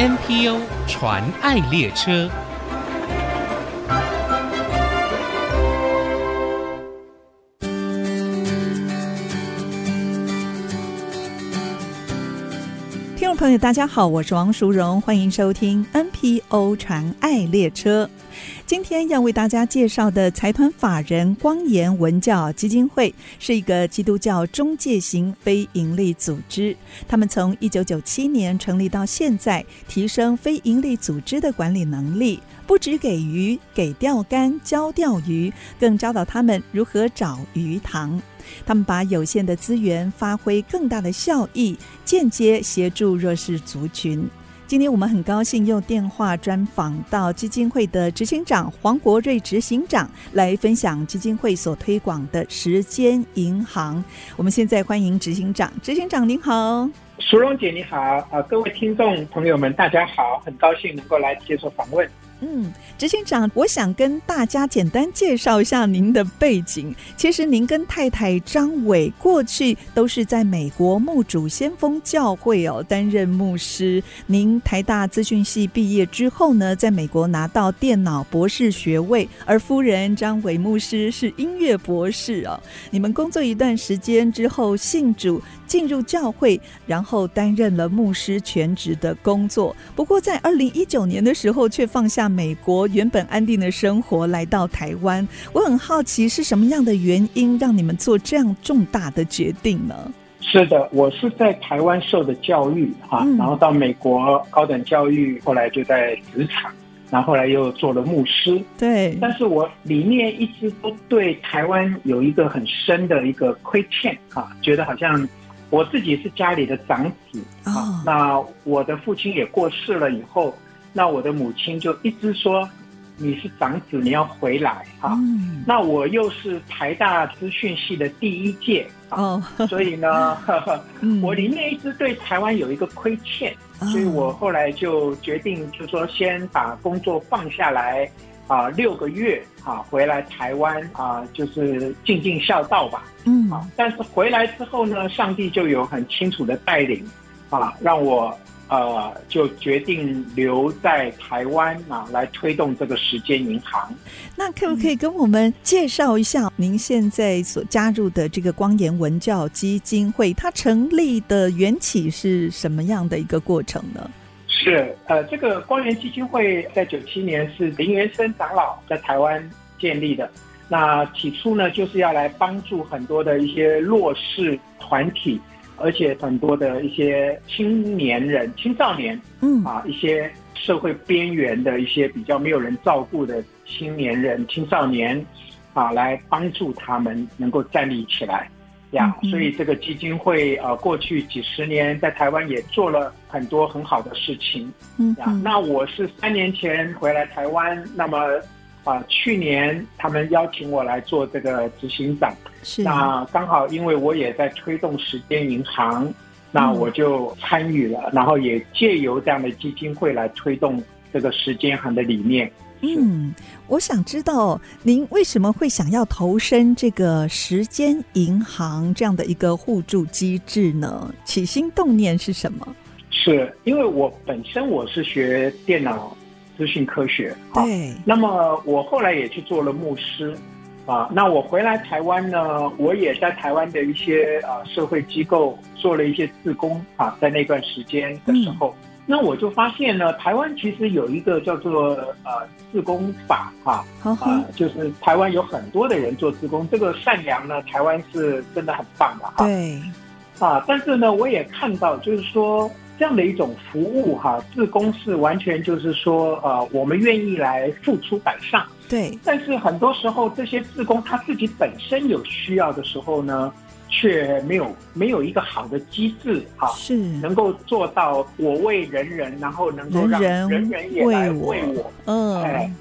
NPO 传爱列车。听众朋友，大家好，我是王淑荣，欢迎收听 NPO 传爱列车。今天要为大家介绍的财团法人光言文教基金会是一个基督教中介型非营利组织。他们从一九九七年成立到现在，提升非营利组织的管理能力，不只给鱼、给钓竿、教钓鱼，更教导他们如何找鱼塘。他们把有限的资源发挥更大的效益，间接协助弱势族群。今天我们很高兴用电话专访到基金会的执行长黄国瑞执行长，来分享基金会所推广的时间银行。我们现在欢迎执行长，执行长您好，淑荣姐你好，啊，各位听众朋友们大家好，很高兴能够来接受访问。嗯，执行长，我想跟大家简单介绍一下您的背景。其实您跟太太张伟过去都是在美国牧主先锋教会哦担任牧师。您台大资讯系毕业之后呢，在美国拿到电脑博士学位，而夫人张伟牧师是音乐博士哦。你们工作一段时间之后信主，进入教会，然后担任了牧师全职的工作。不过在二零一九年的时候，却放下。美国原本安定的生活来到台湾，我很好奇是什么样的原因让你们做这样重大的决定呢？是的，我是在台湾受的教育哈，嗯、然后到美国高等教育，后来就在职场，然后后来又做了牧师。对，但是我里面一直都对台湾有一个很深的一个亏欠啊，觉得好像我自己是家里的长子啊，哦、那我的父亲也过世了以后。那我的母亲就一直说，你是长子，你要回来啊。嗯、那我又是台大资讯系的第一届哦，所以呢，呵 呵嗯、我里面一直对台湾有一个亏欠，哦、所以我后来就决定，就说先把工作放下来啊，六个月啊，回来台湾啊，就是尽尽孝道吧。嗯，啊，但是回来之后呢，上帝就有很清楚的带领啊，让我。呃，就决定留在台湾啊，来推动这个时间银行。那可不可以跟我们介绍一下您现在所加入的这个光言文教基金会？它成立的缘起是什么样的一个过程呢？是呃，这个光源基金会在九七年是林元生长老在台湾建立的。那起初呢，就是要来帮助很多的一些弱势团体。而且很多的一些青年人、青少年，嗯啊，一些社会边缘的一些比较没有人照顾的青年人、青少年，啊，来帮助他们能够站立起来呀。嗯、所以这个基金会呃，过去几十年在台湾也做了很多很好的事情。嗯呀，那我是三年前回来台湾，那么。啊，去年他们邀请我来做这个执行长，是那刚好因为我也在推动时间银行，嗯、那我就参与了，然后也借由这样的基金会来推动这个时间银行的理念。嗯，我想知道您为什么会想要投身这个时间银行这样的一个互助机制呢？起心动念是什么？是因为我本身我是学电脑。资讯科学，对。那么我后来也去做了牧师，啊，那我回来台湾呢，我也在台湾的一些啊社会机构做了一些自工啊，在那段时间的时候，嗯、那我就发现呢，台湾其实有一个叫做呃自工法哈，啊，啊，就是台湾有很多的人做自工，这个善良呢，台湾是真的很棒的哈，对，啊，但是呢，我也看到就是说。这样的一种服务哈，自工是完全就是说，呃，我们愿意来付出百上。对。但是很多时候，这些自工他自己本身有需要的时候呢，却没有没有一个好的机制哈，是能够做到我为人人，然后能够让人人也来为我。嗯。哎，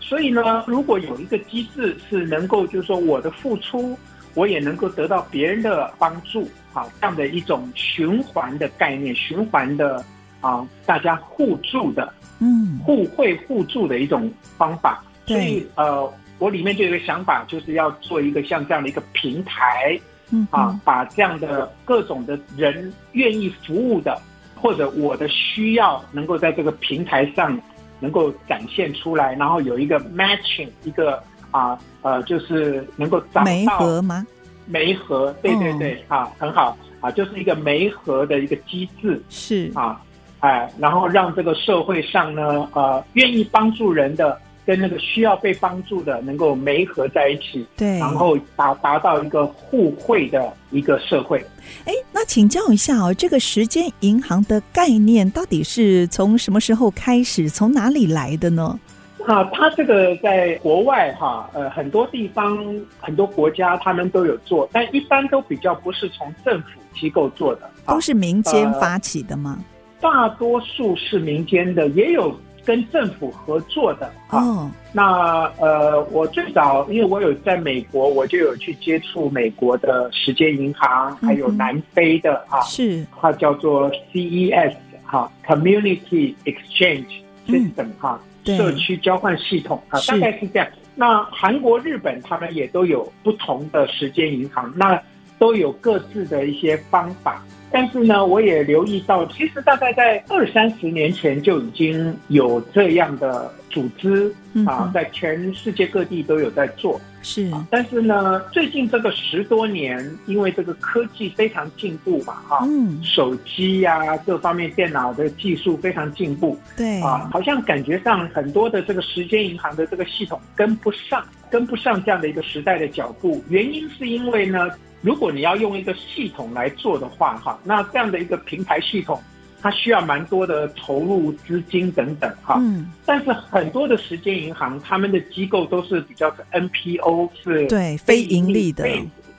所以呢，如果有一个机制是能够，就是说我的付出。我也能够得到别人的帮助，啊，这样的一种循环的概念，循环的啊，大家互助的，嗯，互惠互助的一种方法。所以，呃，我里面就有一个想法，就是要做一个像这样的一个平台，嗯，啊，把这样的各种的人愿意服务的或者我的需要能够在这个平台上能够展现出来，然后有一个 matching，一个啊呃，就是能够找到媒合吗？媒合，对对对，哦、啊，很好啊，就是一个媒合的一个机制，是啊，哎，然后让这个社会上呢，呃，愿意帮助人的。跟那个需要被帮助的能够媒合在一起，对，然后达达到一个互惠的一个社会。哎，那请教一下哦，这个时间银行的概念到底是从什么时候开始，从哪里来的呢？啊，它这个在国外哈，呃，很多地方、很多国家他们都有做，但一般都比较不是从政府机构做的，都是民间发起的吗？呃，大多数是民间的，也有。跟政府合作的啊，oh. 那呃，我最早因为我有在美国，我就有去接触美国的时间银行，还有南非的啊，是。它叫做 CES 哈，Community Exchange System 哈，社区交换系统啊，大概是这样。那韩国、日本他们也都有不同的时间银行，那都有各自的一些方法。但是呢，我也留意到，其实大概在二三十年前就已经有这样的组织啊，在全世界各地都有在做。是，但是呢，最近这个十多年，因为这个科技非常进步嘛，哈，嗯，手机呀，各方面电脑的技术非常进步，对啊，好像感觉上很多的这个时间银行的这个系统跟不上，跟不上这样的一个时代的脚步。原因是因为呢。如果你要用一个系统来做的话，哈，那这样的一个平台系统，它需要蛮多的投入资金等等，哈。嗯。但是很多的时间银行，他们的机构都是比较是 NPO，是对非盈利的。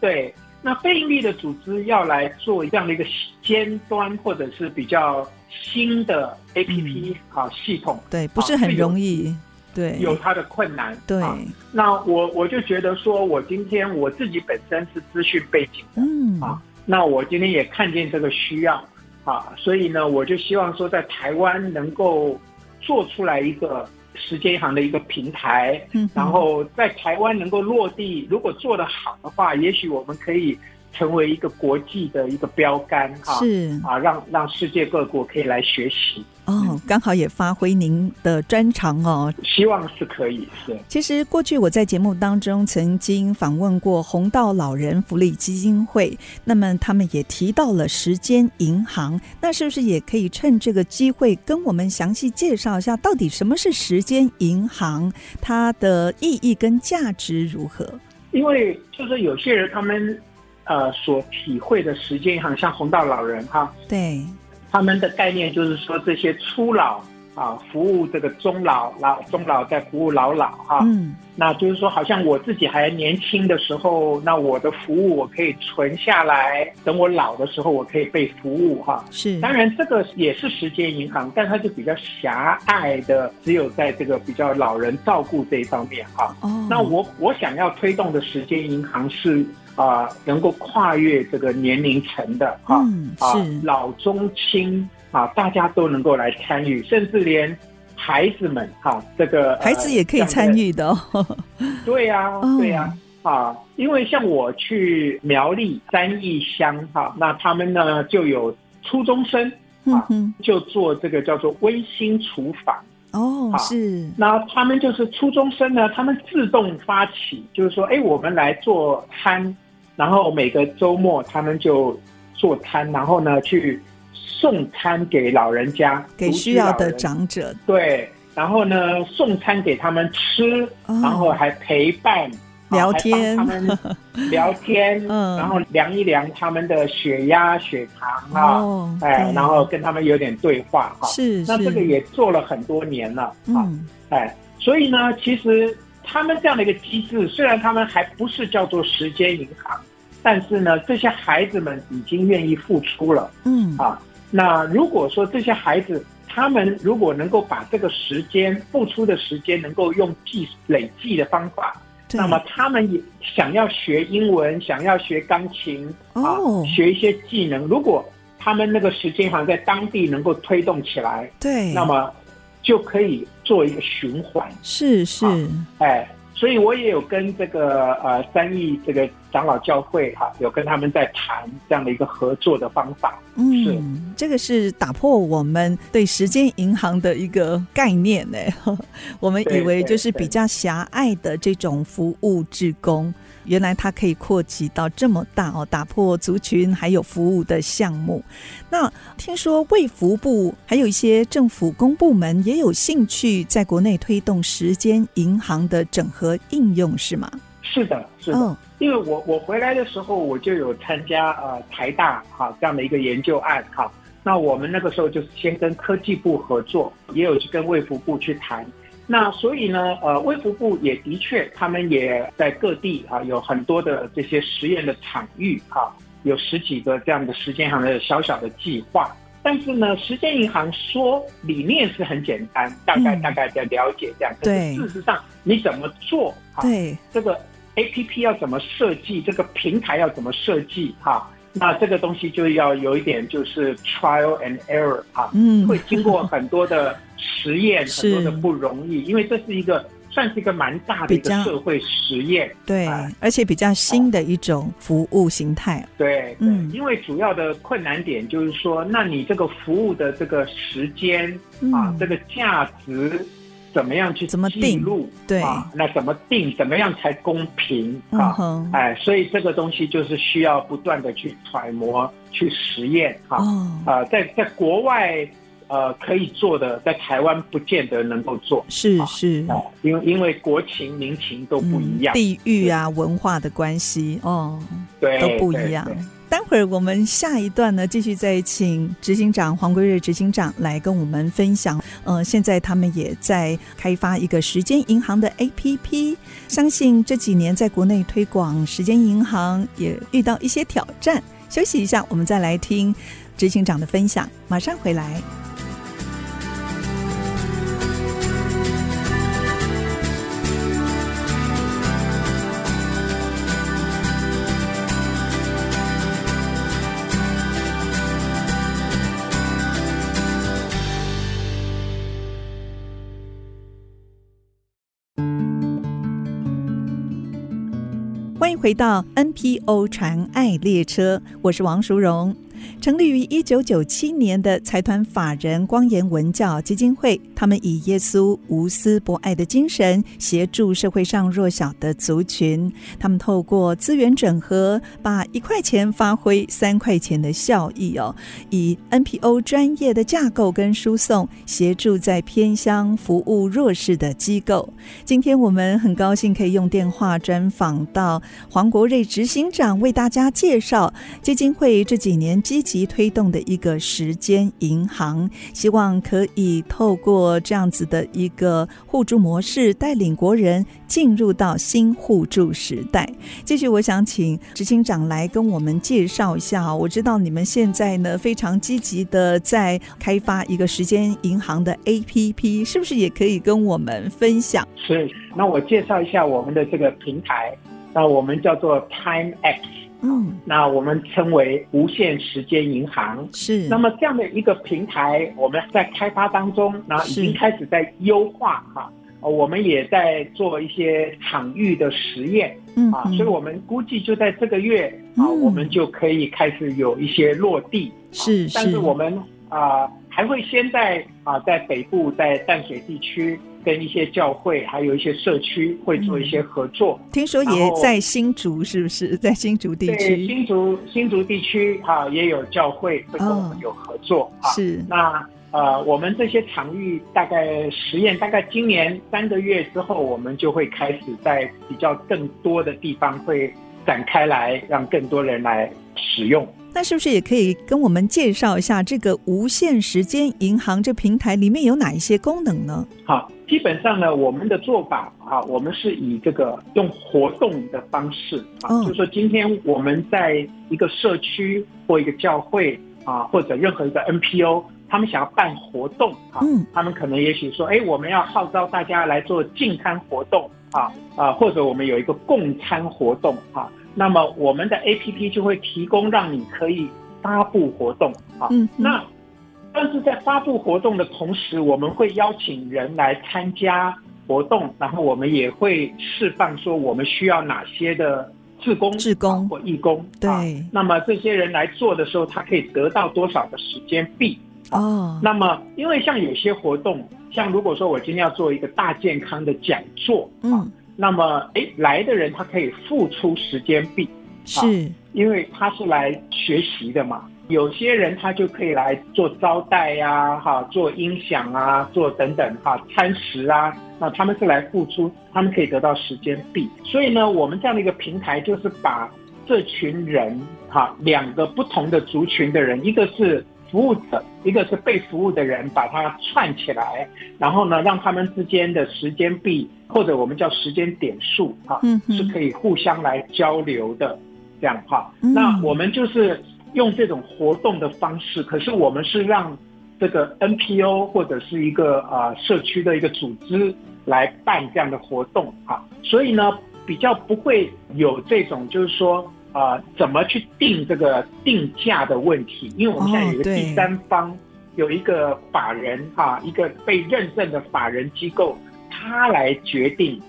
对，那非盈利的组织要来做这样的一个尖端或者是比较新的 APP 啊系统，对，不是很容易。对，有他的困难。对，啊、那我我就觉得说，我今天我自己本身是资讯背景的，嗯。啊，那我今天也看见这个需要啊，所以呢，我就希望说，在台湾能够做出来一个时间银行的一个平台，嗯，然后在台湾能够落地，如果做得好的话，也许我们可以。成为一个国际的一个标杆哈，是。啊，让让世界各国可以来学习哦，刚好也发挥您的专长哦，希望是可以是。其实过去我在节目当中曾经访问过红道老人福利基金会，那么他们也提到了时间银行，那是不是也可以趁这个机会跟我们详细介绍一下，到底什么是时间银行，它的意义跟价值如何？因为就是有些人他们。呃，所体会的时间银行，像红道老人哈，对，他们的概念就是说，这些初老啊，服务这个中老老中老，在服务老老哈，嗯，那就是说，好像我自己还年轻的时候，那我的服务我可以存下来，等我老的时候，我可以被服务哈。是，当然这个也是时间银行，但它就比较狭隘的，只有在这个比较老人照顾这一方面哈。哦，那我我想要推动的时间银行是。啊、呃，能够跨越这个年龄层的啊，嗯、啊，老中青啊，大家都能够来参与，甚至连孩子们哈、啊，这个孩子也可以参与的哦。对呀、啊，对呀、啊，啊，因为像我去苗栗三义乡哈、啊，那他们呢就有初中生啊，嗯、就做这个叫做温馨厨房。哦，是。那他们就是初中生呢，他们自动发起，就是说，哎，我们来做餐。然后每个周末他们就做餐，然后呢去送餐给老人家，给需要的长者。对，然后呢送餐给他们吃，哦、然后还陪伴聊天，他们 聊天，嗯，然后量一量他们的血压、血糖啊，哦、哎，然后跟他们有点对话哈。是，那这个也做了很多年了，嗯，哎，所以呢，其实。他们这样的一个机制，虽然他们还不是叫做时间银行，但是呢，这些孩子们已经愿意付出了。嗯。啊，那如果说这些孩子，他们如果能够把这个时间付出的时间，能够用计累计的方法，那么他们也想要学英文，想要学钢琴啊，哦、学一些技能，如果他们那个时间好像在当地能够推动起来，对，那么。就可以做一个循环，是是，哎，所以我也有跟这个呃三义这个长老教会哈、啊，有跟他们在谈这样的一个合作的方法。嗯，是这个是打破我们对时间银行的一个概念呢。我们以为就是比较狭隘的这种服务职工。原来它可以扩及到这么大哦，打破族群还有服务的项目。那听说卫福部还有一些政府公部门也有兴趣在国内推动时间银行的整合应用，是吗？是的，是的。哦、因为我我回来的时候，我就有参加呃台大哈这样的一个研究案哈。那我们那个时候就是先跟科技部合作，也有去跟卫福部去谈。那所以呢，呃，卫福部也的确，他们也在各地啊有很多的这些实验的场域啊，有十几个这样的时间银行的小小的计划。但是呢，时间银行说理念是很简单，大概大概在了解这样。嗯、可是事实上你怎么做？对，这个 APP 要怎么设计？这个平台要怎么设计？哈。那这个东西就要有一点，就是 trial and error 啊，嗯，会经过很多的实验，很多的不容易，因为这是一个算是一个蛮大的一个社会实验，对，而且比较新的一种服务形态，啊、对，嗯，因为主要的困难点就是说，那你这个服务的这个时间啊，嗯、这个价值。怎么样去怎么定录？对啊，那怎么定？怎么样才公平啊？嗯、哎，所以这个东西就是需要不断的去揣摩、去实验啊。啊、哦呃，在在国外呃可以做的，在台湾不见得能够做。是是，因为因为国情民情都不一样，嗯、地域啊文化的关系哦，对，都不一样。待会儿我们下一段呢，继续再请执行长黄贵瑞执行长来跟我们分享。呃，现在他们也在开发一个时间银行的 APP，相信这几年在国内推广时间银行也遇到一些挑战。休息一下，我们再来听执行长的分享。马上回来。欢迎回到 NPO 传爱列车，我是王淑荣。成立于一九九七年的财团法人光言文教基金会，他们以耶稣无私博爱的精神，协助社会上弱小的族群。他们透过资源整合，把一块钱发挥三块钱的效益哦。以 NPO 专业的架构跟输送，协助在偏乡服务弱势的机构。今天我们很高兴可以用电话专访到黄国瑞执行长，为大家介绍基金会这几年。积极推动的一个时间银行，希望可以透过这样子的一个互助模式，带领国人进入到新互助时代。继续，我想请执行长来跟我们介绍一下。我知道你们现在呢非常积极的在开发一个时间银行的 APP，是不是也可以跟我们分享？是，那我介绍一下我们的这个平台，那我们叫做 TimeX。嗯，那我们称为无限时间银行是。那么这样的一个平台，我们在开发当中，然后已经开始在优化哈。我们也在做一些场域的实验，嗯啊，所以我们估计就在这个月啊，我们就可以开始有一些落地。是，但是我们啊还会先在啊在北部，在淡水地区。跟一些教会，还有一些社区会做一些合作。嗯、听说也在新竹，是不是 在新竹地区？新竹新竹地区哈、啊，也有教会会跟我们有合作。哦啊、是那呃，我们这些场域大概实验，大概今年三个月之后，我们就会开始在比较更多的地方会展开来，让更多人来使用。那是不是也可以跟我们介绍一下这个无限时间银行这平台里面有哪一些功能呢？好，基本上呢，我们的做法啊，我们是以这个用活动的方式啊，就是说今天我们在一个社区或一个教会啊，或者任何一个 NPO，他们想要办活动啊，嗯他们可能也许说，哎，我们要号召大家来做净滩活动啊啊，或者我们有一个共餐活动啊。那么我们的 APP 就会提供让你可以发布活动啊，嗯，那但是在发布活动的同时，我们会邀请人来参加活动，然后我们也会释放说我们需要哪些的志工、志工或义工。对、啊，那么这些人来做的时候，他可以得到多少的时间币？哦，那么因为像有些活动，像如果说我今天要做一个大健康的讲座，嗯，那么诶来的人他可以付出时间币，是，因为他是来学习的嘛。有些人他就可以来做招待呀、啊，哈，做音响啊，做等等哈，餐食啊，那他们是来付出，他们可以得到时间币。所以呢，我们这样的一个平台就是把这群人哈，两个不同的族群的人，一个是服务者，一个是被服务的人，把它串起来，然后呢，让他们之间的时间币或者我们叫时间点数哈，是可以互相来交流的，这样哈。那我们就是。用这种活动的方式，可是我们是让这个 NPO 或者是一个啊、呃、社区的一个组织来办这样的活动啊，所以呢比较不会有这种就是说啊、呃、怎么去定这个定价的问题，因为我们现在有一个第三方，哦、有一个法人哈、啊，一个被认证的法人机构，他来决定。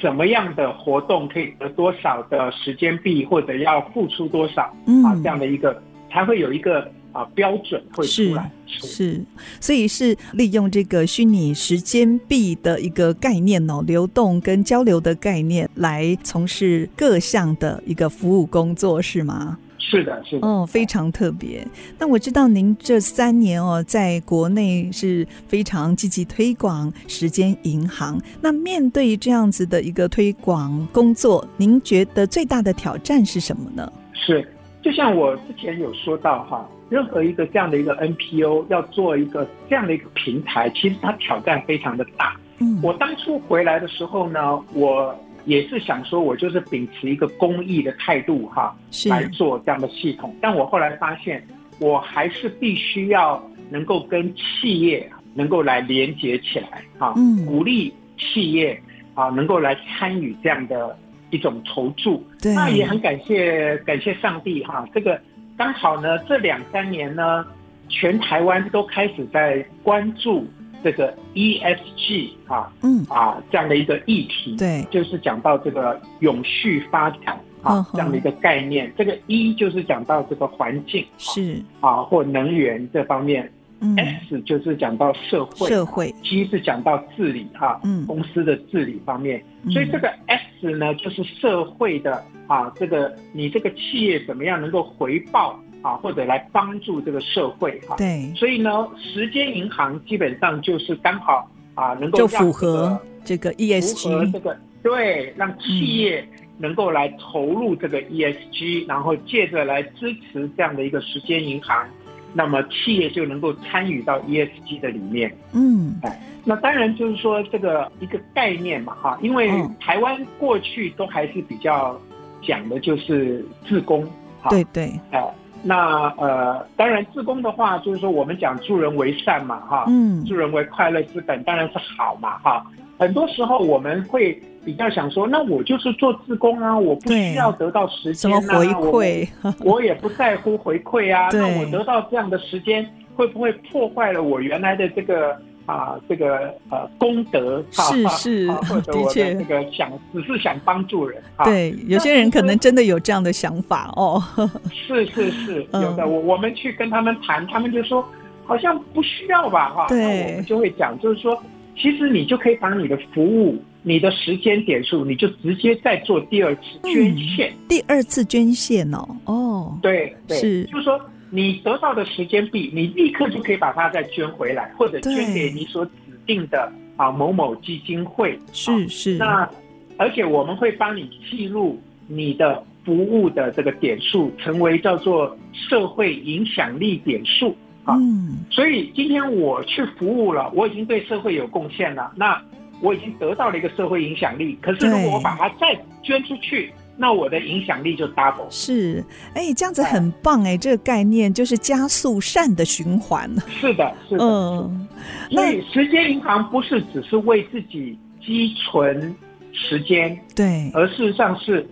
什么样的活动可以得多少的时间币，或者要付出多少？嗯，啊，这样的一个才会有一个啊标准会出来。是，是，所以是利用这个虚拟时间币的一个概念哦，流动跟交流的概念来从事各项的一个服务工作，是吗？是的，是的，哦，非常特别。那我知道您这三年哦，在国内是非常积极推广时间银行。那面对这样子的一个推广工作，您觉得最大的挑战是什么呢？是，就像我之前有说到哈，任何一个这样的一个 NPO 要做一个这样的一个平台，其实它挑战非常的大。嗯，我当初回来的时候呢，我。也是想说，我就是秉持一个公益的态度哈，来做这样的系统。但我后来发现，我还是必须要能够跟企业能够来连接起来哈，鼓励企业啊能够来参与这样的一种投注。那也很感谢感谢上帝哈，这个刚好呢这两三年呢，全台湾都开始在关注。这个 ESG 啊，嗯啊，这样的一个议题，对，就是讲到这个永续发展啊，这样的一个概念。这个 E 就是讲到这个环境是啊，或能源这方面。S 就是讲到社会，社会。G 是讲到治理哈，嗯，公司的治理方面。所以这个 S 呢，就是社会的啊，这个你这个企业怎么样能够回报？啊，或者来帮助这个社会哈，对，所以呢，时间银行基本上就是刚好啊，能够、这个、就符合这个 ESG，符合这个对，让企业能够来投入这个 ESG，、嗯、然后借着来支持这样的一个时间银行，那么企业就能够参与到 ESG 的里面。嗯，哎，那当然就是说这个一个概念嘛，哈，因为台湾过去都还是比较讲的就是自工，对对，哎。那呃，当然，自工的话，就是说我们讲助人为善嘛，哈，嗯，助人为快乐之本，当然是好嘛，哈。很多时候我们会比较想说，那我就是做自工啊，我不需要得到时间啊，什么回馈，我，我也不在乎回馈啊。那我得到这样的时间，会不会破坏了我原来的这个？啊，这个呃功德是是，或者我的这个想只是想帮助人。对，有些人可能真的有这样的想法哦。是是是，有的。我我们去跟他们谈，他们就说好像不需要吧，哈。对。那我们就会讲，就是说，其实你就可以把你的服务、你的时间点数，你就直接再做第二次捐献。第二次捐献哦，哦，对对，是，就是说。你得到的时间币，你立刻就可以把它再捐回来，或者捐给你所指定的啊某某基金会。是是。那而且我们会帮你记录你的服务的这个点数，成为叫做社会影响力点数啊。嗯。所以今天我去服务了，我已经对社会有贡献了，那我已经得到了一个社会影响力。可是如果我把它再捐出去。那我的影响力就 double 是，哎，这样子很棒哎，这个概念就是加速善的循环。是的，是的，嗯，所以时间银行不是只是为自己积存时间，对，而事实上是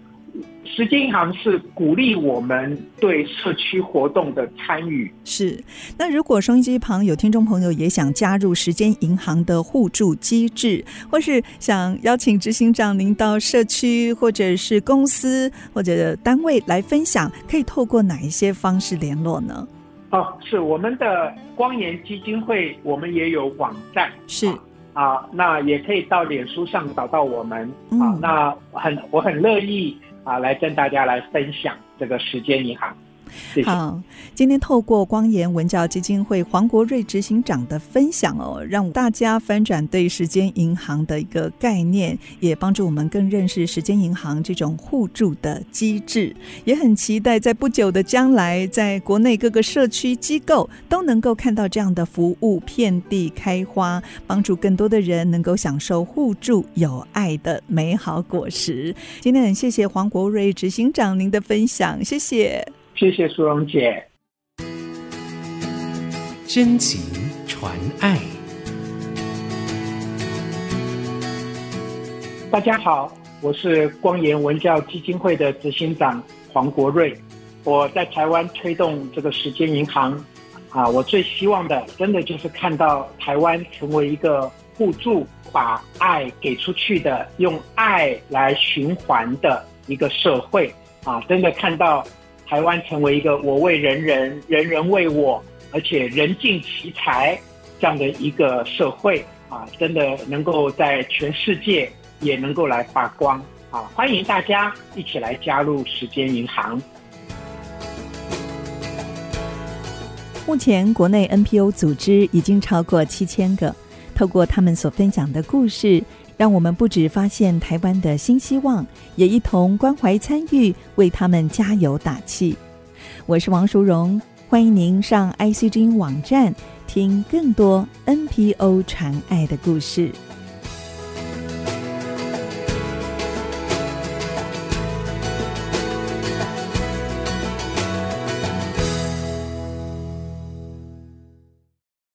时间银行是鼓励我们对社区活动的参与。是，那如果收音机旁有听众朋友也想加入时间银行的互助机制，或是想邀请执行长您到社区或者是公司或者单位来分享，可以透过哪一些方式联络呢？哦，是我们的光研基金会，我们也有网站。是。啊，那也可以到脸书上找到我们。啊，那很我很乐意啊，来跟大家来分享这个时间银行。好，今天透过光岩文教基金会黄国瑞执行长的分享哦，让大家翻转对时间银行的一个概念，也帮助我们更认识时间银行这种互助的机制。也很期待在不久的将来，在国内各个社区机构都能够看到这样的服务遍地开花，帮助更多的人能够享受互助有爱的美好果实。今天很谢谢黄国瑞执行长您的分享，谢谢。谢谢苏荣姐。真情传爱。大家好，我是光研文教基金会的执行长黄国瑞。我在台湾推动这个时间银行啊，我最希望的，真的就是看到台湾成为一个互助、把爱给出去的，用爱来循环的一个社会啊！真的看到。台湾成为一个我为人人，人人为我，而且人尽其才这样的一个社会啊，真的能够在全世界也能够来发光啊！欢迎大家一起来加入时间银行。目前国内 NPO 组织已经超过七千个，透过他们所分享的故事。让我们不止发现台湾的新希望，也一同关怀参与，为他们加油打气。我是王淑荣，欢迎您上 ICG 网站听更多 NPO 传爱的故事。